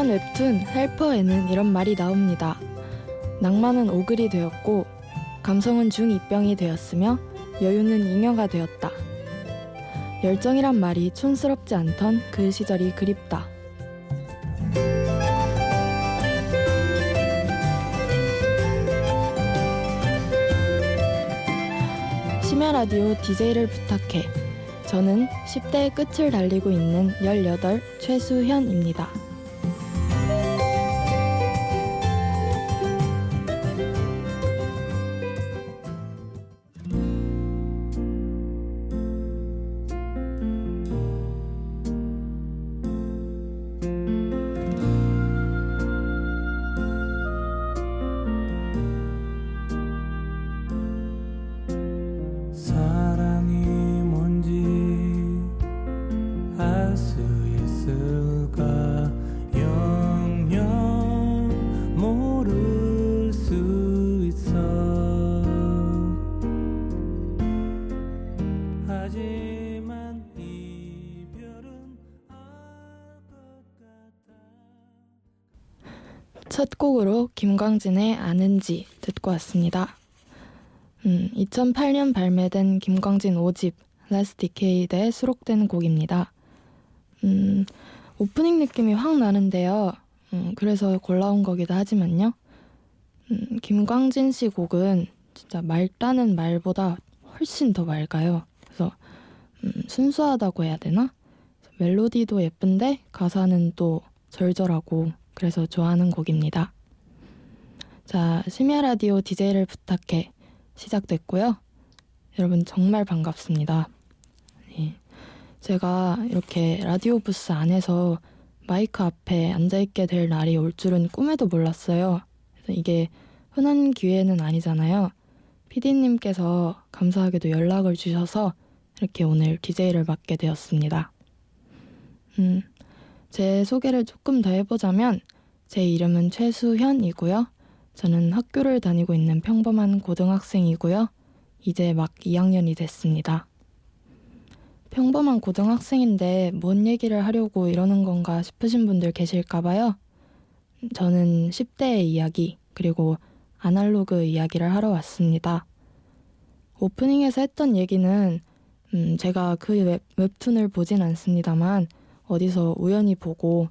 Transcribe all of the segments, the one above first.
유명한 웹툰 헬퍼에는 이런 말이 나옵니다. 낭만은 오글이 되었고 감성은 중이병이 되었으며 여유는 잉여가 되었다. 열정이란 말이 촌스럽지 않던 그 시절이 그립다. 심야 라디오 DJ를 부탁해. 저는 10대의 끝을 달리고 있는 18 최수현입니다. 첫 곡으로 김광진의 아는지 듣고 왔습니다. 음, 2008년 발매된 김광진 5집 Last Decade에 수록된 곡입니다. 음, 오프닝 느낌이 확 나는데요. 음, 그래서 골라온 거기도 하지만요. 음, 김광진 씨 곡은 진짜 맑다는 말보다 훨씬 더 맑아요. 그래서 음, 순수하다고 해야 되나? 멜로디도 예쁜데 가사는 또 절절하고 그래서 좋아하는 곡입니다. 자, 심야 라디오 DJ를 부탁해 시작됐고요. 여러분 정말 반갑습니다. 네. 제가 이렇게 라디오 부스 안에서 마이크 앞에 앉아있게 될 날이 올 줄은 꿈에도 몰랐어요. 그래서 이게 흔한 기회는 아니잖아요. PD님께서 감사하게도 연락을 주셔서 이렇게 오늘 DJ를 맡게 되었습니다. 음, 제 소개를 조금 더 해보자면 제 이름은 최수현이고요. 저는 학교를 다니고 있는 평범한 고등학생이고요. 이제 막 2학년이 됐습니다. 평범한 고등학생인데 뭔 얘기를 하려고 이러는 건가 싶으신 분들 계실까봐요. 저는 10대의 이야기, 그리고 아날로그 이야기를 하러 왔습니다. 오프닝에서 했던 얘기는 음, 제가 그 웹, 웹툰을 보진 않습니다만 어디서 우연히 보고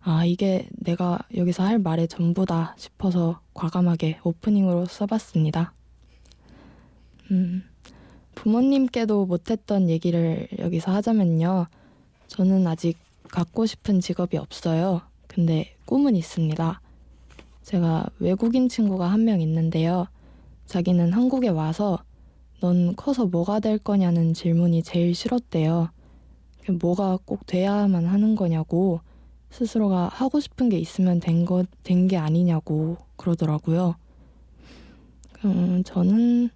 아 이게 내가 여기서 할 말의 전부다 싶어서 과감하게 오프닝으로 써봤습니다. 음, 부모님께도 못했던 얘기를 여기서 하자면요. 저는 아직 갖고 싶은 직업이 없어요. 근데 꿈은 있습니다. 제가 외국인 친구가 한 명 있는데요. 자기는 한국에 와서 넌 커서 뭐가 될 거냐는 질문이 제일 싫었대요. 뭐가 꼭 돼야만 하는 거냐고 스스로가 하고 싶은 게 있으면 된 거, 된 게 아니냐고 그러더라고요. 음, 저는,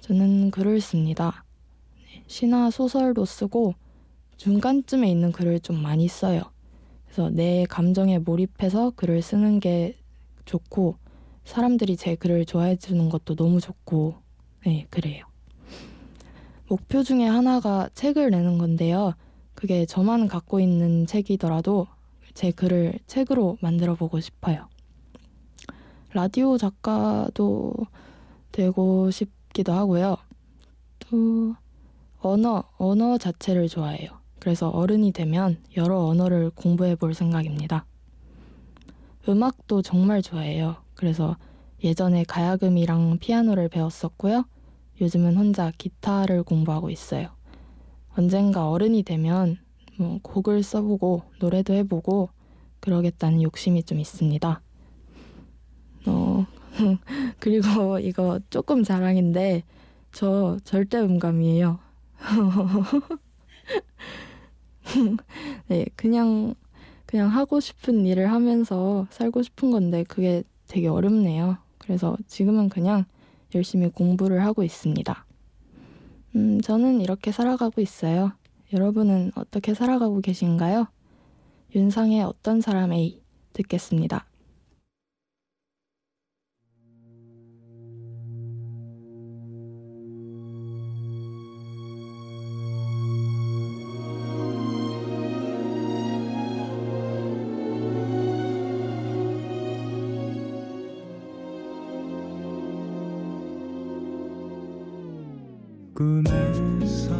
저는 글을 씁니다. 네, 시나 소설도 쓰고 중간쯤에 있는 글을 좀 많이 써요. 그래서 내 감정에 몰입해서 글을 쓰는 게 좋고 사람들이 제 글을 좋아해 주는 것도 너무 좋고 네, 그래요. 목표 중에 하나가 책을 내는 건데요. 그게 저만 갖고 있는 책이더라도 제 글을 책으로 만들어 보고 싶어요. 라디오 작가도 되고 싶기도 하고요. 또 언어, 언어 자체를 좋아해요. 그래서 어른이 되면 여러 언어를 공부해 볼 생각입니다. 음악도 정말 좋아해요. 그래서 예전에 가야금이랑 피아노를 배웠었고요. 요즘은 혼자 기타를 공부하고 있어요. 언젠가 어른이 되면 뭐 곡을 써보고 노래도 해보고 그러겠다는 욕심이 좀 있습니다. 어, 그리고 이거 조금 자랑인데 저 절대 음감이에요. 네, 그냥 그냥 하고 싶은 일을 하면서 살고 싶은 건데 그게 되게 어렵네요. 그래서 지금은 그냥 열심히 공부를 하고 있습니다. 음, 저는 이렇게 살아가고 있어요. 여러분은 어떻게 살아가고 계신가요? 윤상의 어떤 사람 A 듣겠습니다. 꿈에서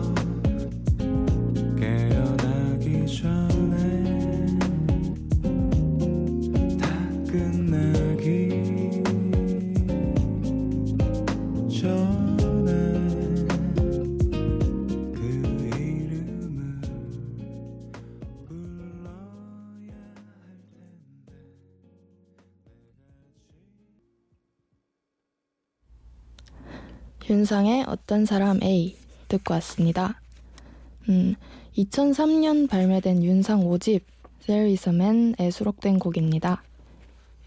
윤상의 어떤 사람 A 듣고 왔습니다. 음, 2003년 발매된 윤상 5집 There is a Man에 수록된 곡입니다.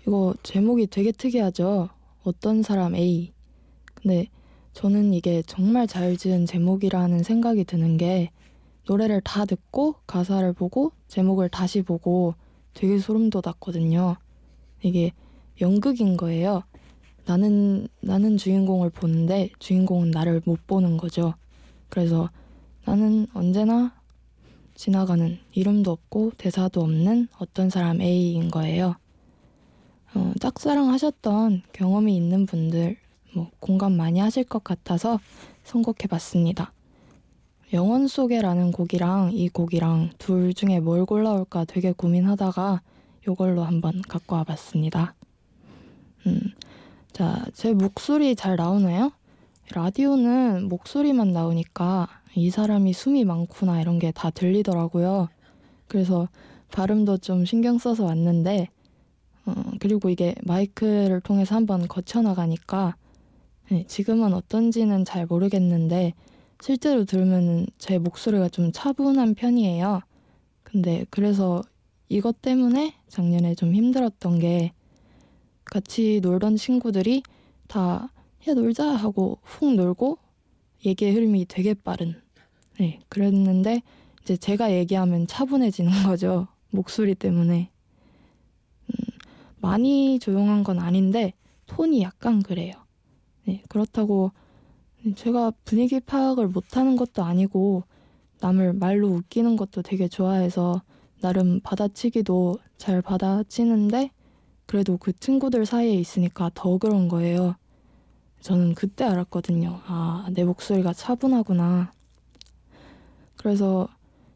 이거 제목이 되게 특이하죠? 어떤 사람 A. 근데 저는 이게 정말 잘 지은 제목이라는 생각이 드는 게 노래를 다 듣고 가사를 보고 제목을 다시 보고 되게 소름 돋았거든요. 이게 연극인 거예요. 나는 나는 주인공을 보는데 주인공은 나를 못 보는 거죠. 그래서 나는 언제나 지나가는 이름도 없고 대사도 없는 어떤 사람 A인 거예요. 어, 짝사랑 하셨던 경험이 있는 분들 뭐 공감 많이 하실 것 같아서 선곡해봤습니다. 영원 속에라는 곡이랑 이 곡이랑 둘 중에 뭘 골라올까 되게 고민하다가 이걸로 한번 갖고 와봤습니다. 음, 자, 제 목소리 잘 나오나요? 라디오는 목소리만 나오니까 이 사람이 숨이 많구나 이런 게 다 들리더라고요. 그래서 발음도 좀 신경 써서 왔는데, 어, 그리고 이게 마이크를 통해서 한번 거쳐나가니까 네, 지금은 어떤지는 잘 모르겠는데 실제로 들으면 제 목소리가 좀 차분한 편이에요. 근데 그래서 이것 때문에 작년에 좀 힘들었던 게 같이 놀던 친구들이 다 야 놀자 하고 훅 놀고 얘기의 흐름이 되게 빠른. 네 그랬는데 이제 제가 얘기하면 차분해지는 거죠 목소리 때문에. 음, 많이 조용한 건 아닌데 톤이 약간 그래요. 네 그렇다고 제가 분위기 파악을 못하는 것도 아니고 남을 말로 웃기는 것도 되게 좋아해서 나름 받아치기도 잘 받아치는데 그래도 그 친구들 사이에 있으니까 더 그런 거예요. 저는 그때 알았거든요. 아, 내 목소리가 차분하구나. 그래서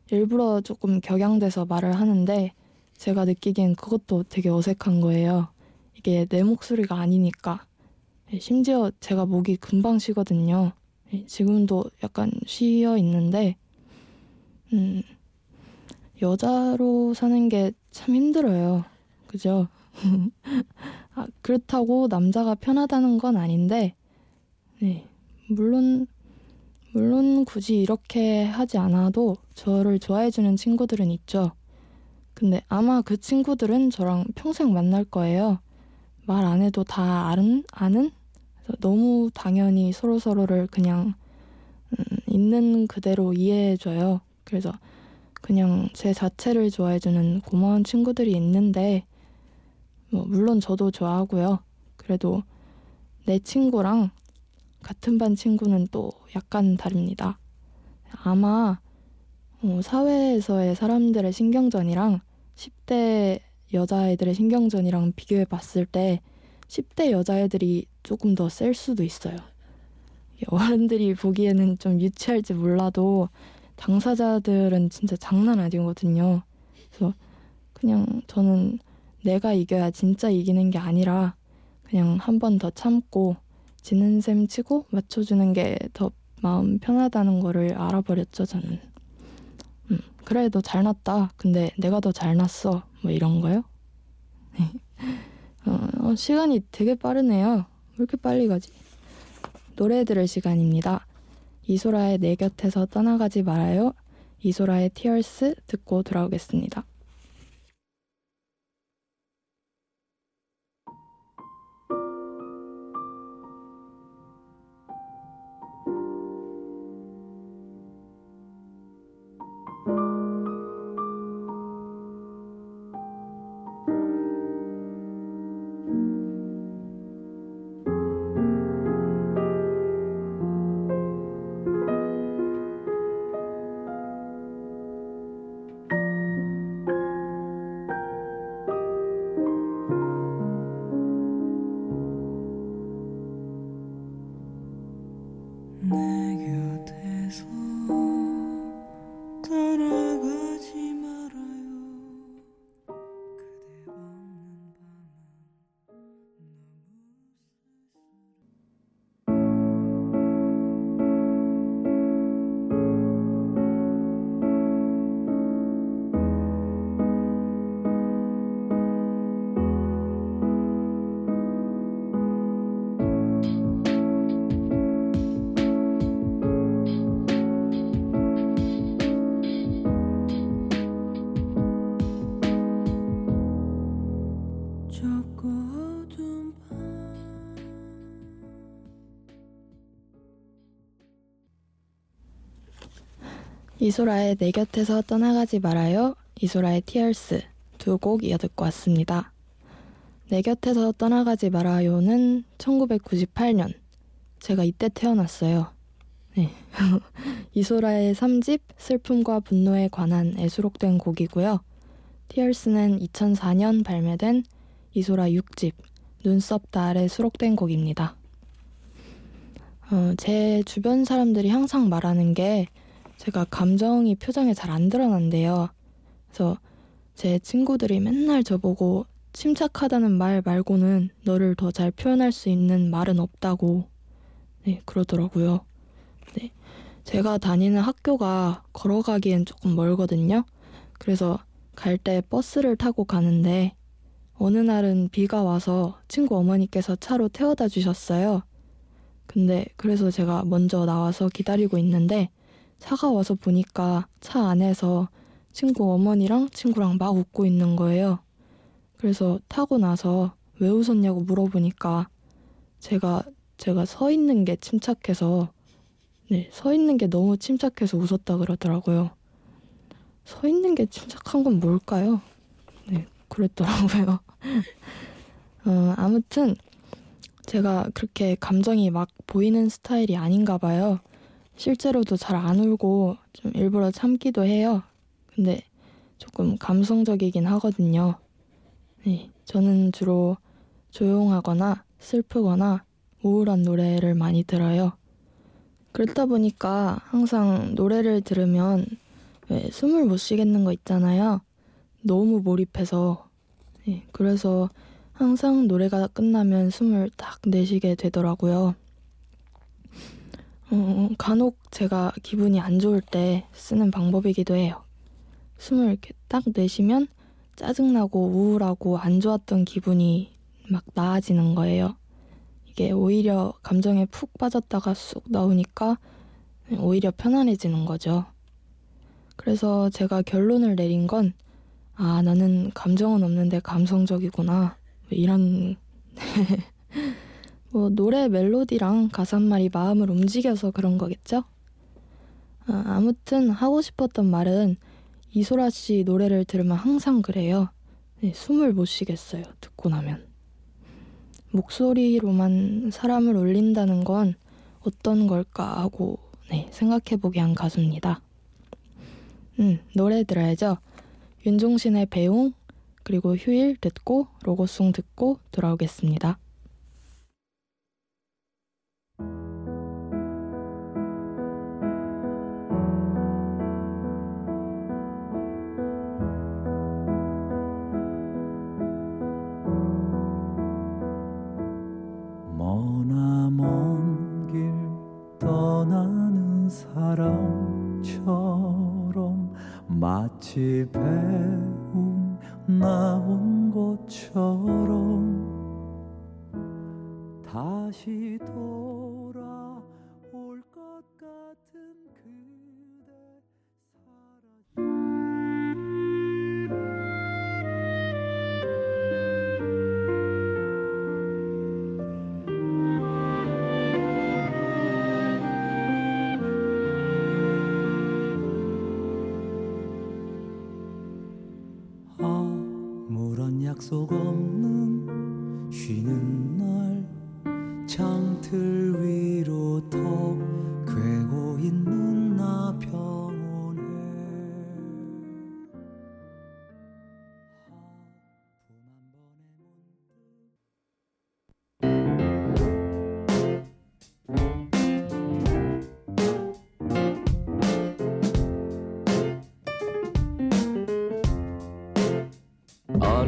일부러 조금 격양돼서 말을 하는데 제가 느끼기엔 그것도 되게 어색한 거예요. 이게 내 목소리가 아니니까. 심지어 제가 목이 금방 쉬거든요. 지금도 약간 쉬어 있는데, 음, 여자로 사는 게 참 힘들어요. 그죠? 아, 그렇다고 남자가 편하다는 건 아닌데, 네, 물론, 물론 굳이 이렇게 하지 않아도 저를 좋아해주는 친구들은 있죠. 근데 아마 그 친구들은 저랑 평생 만날 거예요. 말 안 해도 다 아는, 아는? 너무 당연히 서로서로를 그냥, 음, 있는 그대로 이해해줘요. 그래서 그냥 제 자체를 좋아해주는 고마운 친구들이 있는데, 뭐 물론 저도 좋아하고요. 그래도 내 친구랑 같은 반 친구는 또 약간 다릅니다. 아마 어, 사회에서의 사람들의 신경전이랑 10대 여자애들의 신경전이랑 비교해 봤을 때 10대 여자애들이 조금 더 셀 수도 있어요. 어른들이 보기에는 좀 유치할지 몰라도 당사자들은 진짜 장난 아니거든요. 그래서 그냥 저는 내가 이겨야 진짜 이기는 게 아니라 그냥 한 번 더 참고 지는 셈 치고 맞춰주는 게 더 마음 편하다는 거를 알아버렸죠 저는. 음, 그래 너 잘났다. 근데 내가 더 잘났어. 뭐 이런 거요? 어, 어, 시간이 되게 빠르네요. 왜 이렇게 빨리 가지? 노래 들을 시간입니다. 이소라의 내 곁에서 떠나가지 말아요. 이소라의 티얼스 듣고 돌아오겠습니다. 이소라의 내 곁에서 떠나가지 말아요. 이소라의 티얼스 두 곡 이어 듣고 왔습니다. 내 곁에서 떠나가지 말아요는 1998년 제가 이때 태어났어요. 네. 이소라의 3집 슬픔과 분노에 관한에 수록된 곡이고요. 티얼스는 2004년 발매된 이소라 6집 눈썹 달에 수록된 곡입니다. 어, 제 주변 사람들이 항상 말하는 게 제가 감정이 표정에 잘 안 드러난대요. 그래서 제 친구들이 맨날 저보고 침착하다는 말 말고는 너를 더 잘 표현할 수 있는 말은 없다고 네, 그러더라고요. 네. 제가 다니는 학교가 걸어가기엔 조금 멀거든요. 그래서 갈 때 버스를 타고 가는데 어느 날은 비가 와서 친구 어머니께서 차로 태워다 주셨어요. 근데 그래서 제가 먼저 나와서 기다리고 있는데 차가 와서 보니까 차 안에서 친구 어머니랑 친구랑 막 웃고 있는 거예요. 그래서 타고 나서 왜 웃었냐고 물어보니까 제가 제가 서 있는 게 침착해서 네, 서 있는 게 너무 침착해서 웃었다 그러더라고요. 서 있는 게 침착한 건 뭘까요? 네, 그랬더라고요. 어, 아무튼 제가 그렇게 감정이 막 보이는 스타일이 아닌가 봐요. 실제로도 잘 안 울고 좀 일부러 참기도 해요. 근데 조금 감성적이긴 하거든요. 네, 저는 주로 조용하거나 슬프거나 우울한 노래를 많이 들어요. 그렇다 보니까 항상 노래를 들으면 왜 숨을 못 쉬겠는 거 있잖아요. 너무 몰입해서. 네, 그래서 항상 노래가 끝나면 숨을 딱 내쉬게 되더라고요. 어, 간혹 제가 기분이 안 좋을 때 쓰는 방법이기도 해요. 숨을 이렇게 딱 내쉬면 짜증나고 우울하고 안 좋았던 기분이 막 나아지는 거예요. 이게 오히려 감정에 푹 빠졌다가 쑥 나오니까 오히려 편안해지는 거죠. 그래서 제가 결론을 내린 건, 아, 나는 감정은 없는데 감성적이구나. 이런, 뭐, 노래 멜로디랑 가사말이 마음을 움직여서 그런 거겠죠? 아, 아무튼 하고 싶었던 말은 이소라 씨 노래를 들으면 항상 그래요. 네, 숨을 못 쉬겠어요. 듣고 나면. 목소리로만 사람을 울린다는 건 어떤 걸까 하고 네, 생각해보게 한 가수입니다. 음, 노래 들어야죠. 윤종신의 배웅, 그리고 휴일 듣고 로고송 듣고 돌아오겠습니다. 사람처럼 마치 배웅 나온 것처럼 다시 돌아올 것 같은 그 아무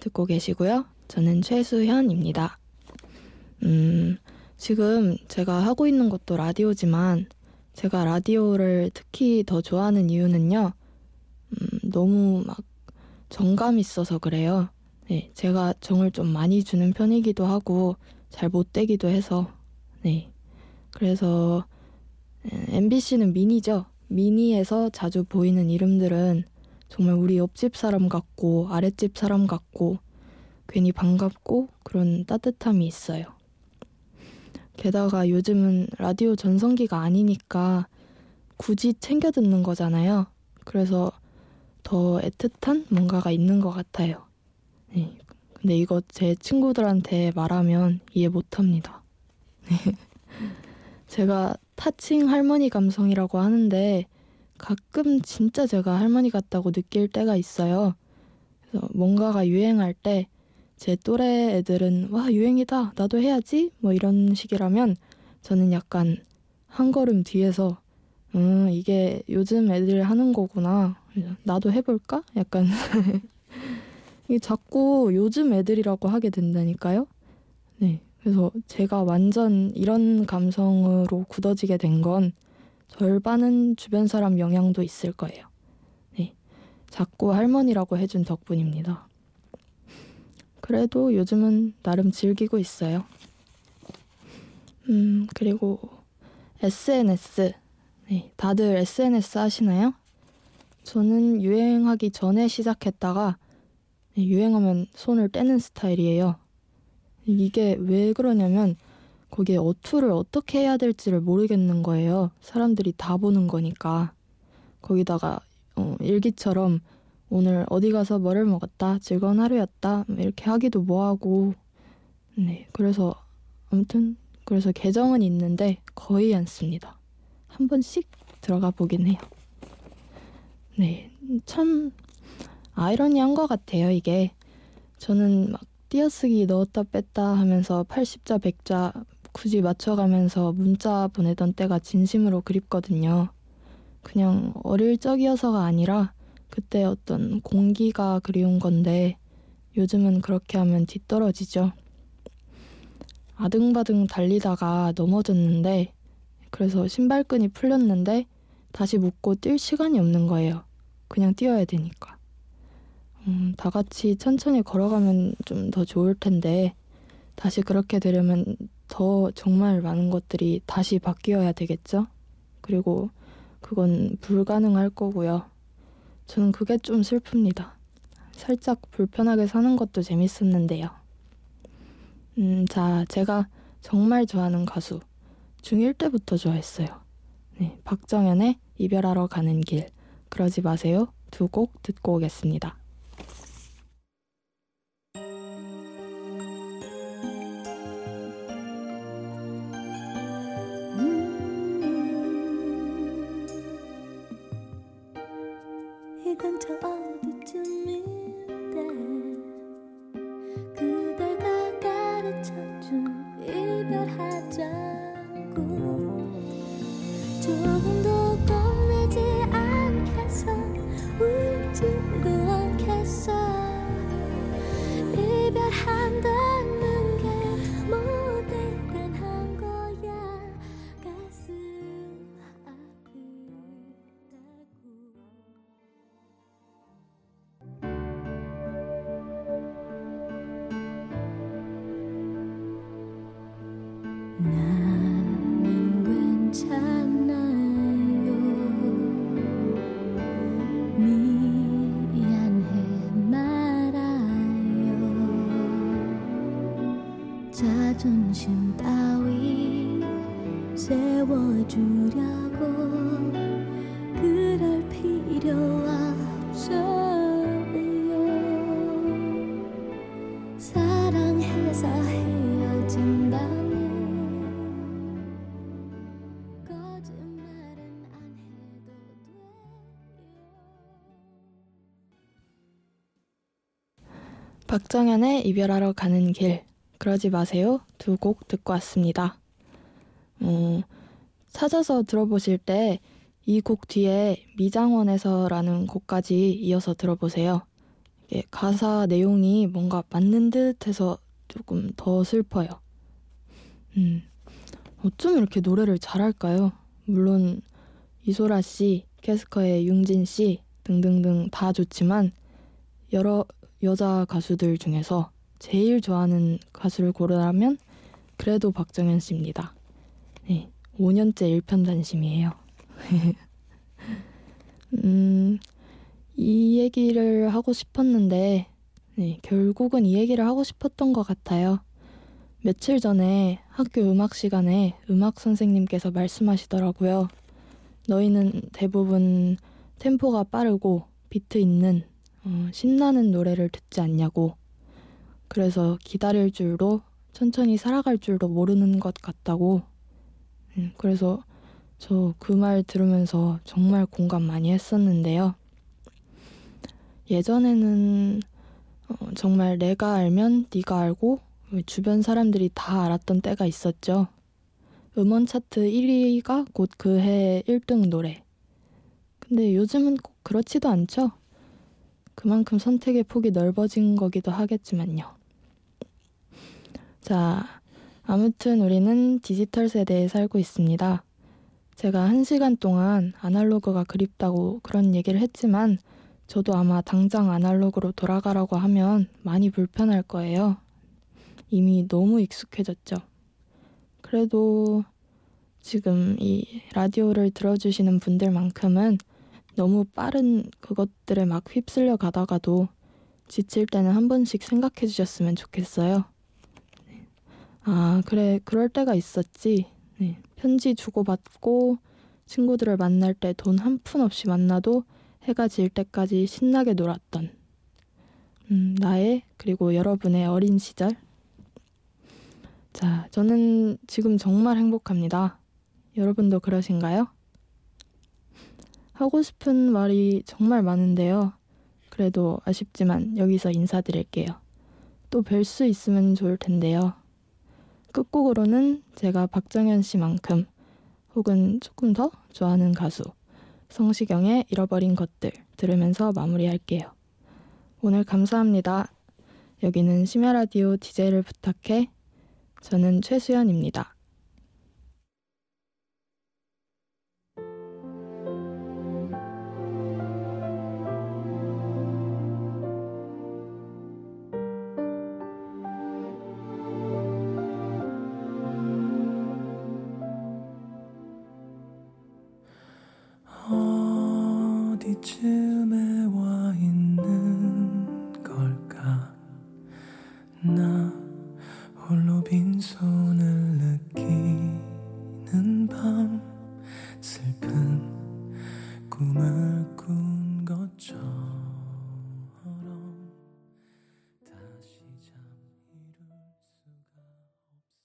듣고 계시고요. 저는 최수현입니다. 음, 지금 제가 하고 있는 것도 라디오지만 제가 라디오를 특히 더 좋아하는 이유는요. 음, 너무 막 정감 있어서 그래요. 네, 제가 정을 좀 많이 주는 편이기도 하고 잘 못 되기도 해서 네. 그래서 MBC는 미니죠. 미니에서 자주 보이는 이름들은 정말 우리 옆집 사람 같고 아랫집 사람 같고 괜히 반갑고 그런 따뜻함이 있어요. 게다가 요즘은 라디오 전성기가 아니니까 굳이 챙겨 듣는 거잖아요. 그래서 더 애틋한 뭔가가 있는 것 같아요. 네. 근데 이거 제 친구들한테 말하면 이해 못 합니다. 제가 타칭 할머니 감성이라고 하는데 가끔 진짜 제가 할머니 같다고 느낄 때가 있어요. 그래서 뭔가가 유행할 때 제 또래 애들은 와 유행이다. 나도 해야지. 뭐 이런 식이라면 저는 약간 한 걸음 뒤에서 음 이게 요즘 애들 하는 거구나. 나도 해볼까? 약간 이게 자꾸 요즘 애들이라고 하게 된다니까요. 네. 그래서 제가 완전 이런 감성으로 굳어지게 된 건 절반은 주변 사람 영향도 있을 거예요. 네. 자꾸 할머니라고 해준 덕분입니다. 그래도 요즘은 나름 즐기고 있어요. 음, 그리고 SNS. 네, 다들 SNS 하시나요? 저는 유행하기 전에 시작했다가 네, 유행하면 손을 떼는 스타일이에요. 이게 왜 그러냐면 거기에 어투를 어떻게 해야 될지를 모르겠는 거예요. 사람들이 다 보는 거니까. 거기다가 어, 일기처럼 오늘 어디 가서 뭐를 먹었다, 즐거운 하루였다 이렇게 하기도 뭐하고 네 그래서 아무튼 그래서 계정은 있는데 거의 안 씁니다. 한 번씩 들어가 보긴 해요. 네, 참 아이러니한 것 같아요 이게. 저는 막 띄어쓰기 넣었다 뺐다 하면서 80자 100자 굳이 맞춰가면서 문자 보내던 때가 진심으로 그립거든요. 그냥 어릴 적이어서가 아니라 그때 어떤 공기가 그리운 건데 요즘은 그렇게 하면 뒤떨어지죠. 아등바등 달리다가 넘어졌는데 그래서 신발끈이 풀렸는데 다시 묶고 뛸 시간이 없는 거예요. 그냥 뛰어야 되니까. 음, 다 같이 천천히 걸어가면 좀 더 좋을 텐데 다시 그렇게 되려면 더 정말 많은 것들이 다시 바뀌어야 되겠죠? 그리고 그건 불가능할 거고요. 저는 그게 좀 슬픕니다. 살짝 불편하게 사는 것도 재밌었는데요. 음, 자, 제가 정말 좋아하는 가수. 중1 때부터 좋아했어요. 네, 박정현의 이별하러 가는 길. 그러지 마세요. 두 곡 듣고 오겠습니다. 박정현의 이별하러 가는 길. 그러지 마세요. 두 곡 듣고 왔습니다. 어, 찾아서 들어보실 때 이 곡 뒤에 미장원에서라는 곡까지 이어서 들어보세요. 가사 내용이 뭔가 맞는 듯 해서 조금 더 슬퍼요. 음, 어쩜 이렇게 노래를 잘할까요? 물론 이소라 씨, 캐스커의 융진 씨 등등등 다 좋지만 여러 여자 가수들 중에서 제일 좋아하는 가수를 고르라면 그래도 박정현 씨입니다. 네, 5년째 일편단심이에요. 음, 이 얘기를 하고 싶었는데 네, 결국은 이 얘기를 하고 싶었던 것 같아요. 며칠 전에 학교 음악 시간에 음악 선생님께서 말씀하시더라고요. 너희는 대부분 템포가 빠르고 비트 있는 어, 신나는 노래를 듣지 않냐고. 그래서 기다릴 줄도 천천히 살아갈 줄도 모르는 것 같다고. 음, 그래서 저 그 말 들으면서 정말 공감 많이 했었는데요. 예전에는 어, 정말 내가 알면 네가 알고 주변 사람들이 다 알았던 때가 있었죠. 음원 차트 1위가 곧 그해 1등 노래. 근데 요즘은 꼭 그렇지도 않죠. 그만큼 선택의 폭이 넓어진 거기도 하겠지만요. 자, 아무튼 우리는 디지털 세대에 살고 있습니다. 제가 한 시간 동안 아날로그가 그립다고 그런 얘기를 했지만 저도 아마 당장 아날로그로 돌아가라고 하면 많이 불편할 거예요. 이미 너무 익숙해졌죠. 그래도 지금 이 라디오를 들어주시는 분들만큼은 너무 빠른 그것들에 막 휩쓸려 가다가도 지칠 때는 한 번씩 생각해 주셨으면 좋겠어요. 네. 아, 그래, 그럴 때가 있었지. 네. 편지 주고받고 친구들을 만날 때 돈 한 푼 없이 만나도 해가 질 때까지 신나게 놀았던 음, 나의 그리고 여러분의 어린 시절 자, 저는 지금 정말 행복합니다. 여러분도 그러신가요? 하고 싶은 말이 정말 많은데요. 그래도 아쉽지만 여기서 인사드릴게요. 또 뵐 수 있으면 좋을 텐데요. 끝곡으로는 제가 박정현 씨만큼 혹은 조금 더 좋아하는 가수 성시경의 잃어버린 것들 들으면서 마무리할게요. 오늘 감사합니다. 여기는 심야라디오 DJ를 부탁해 저는 최수연입니다.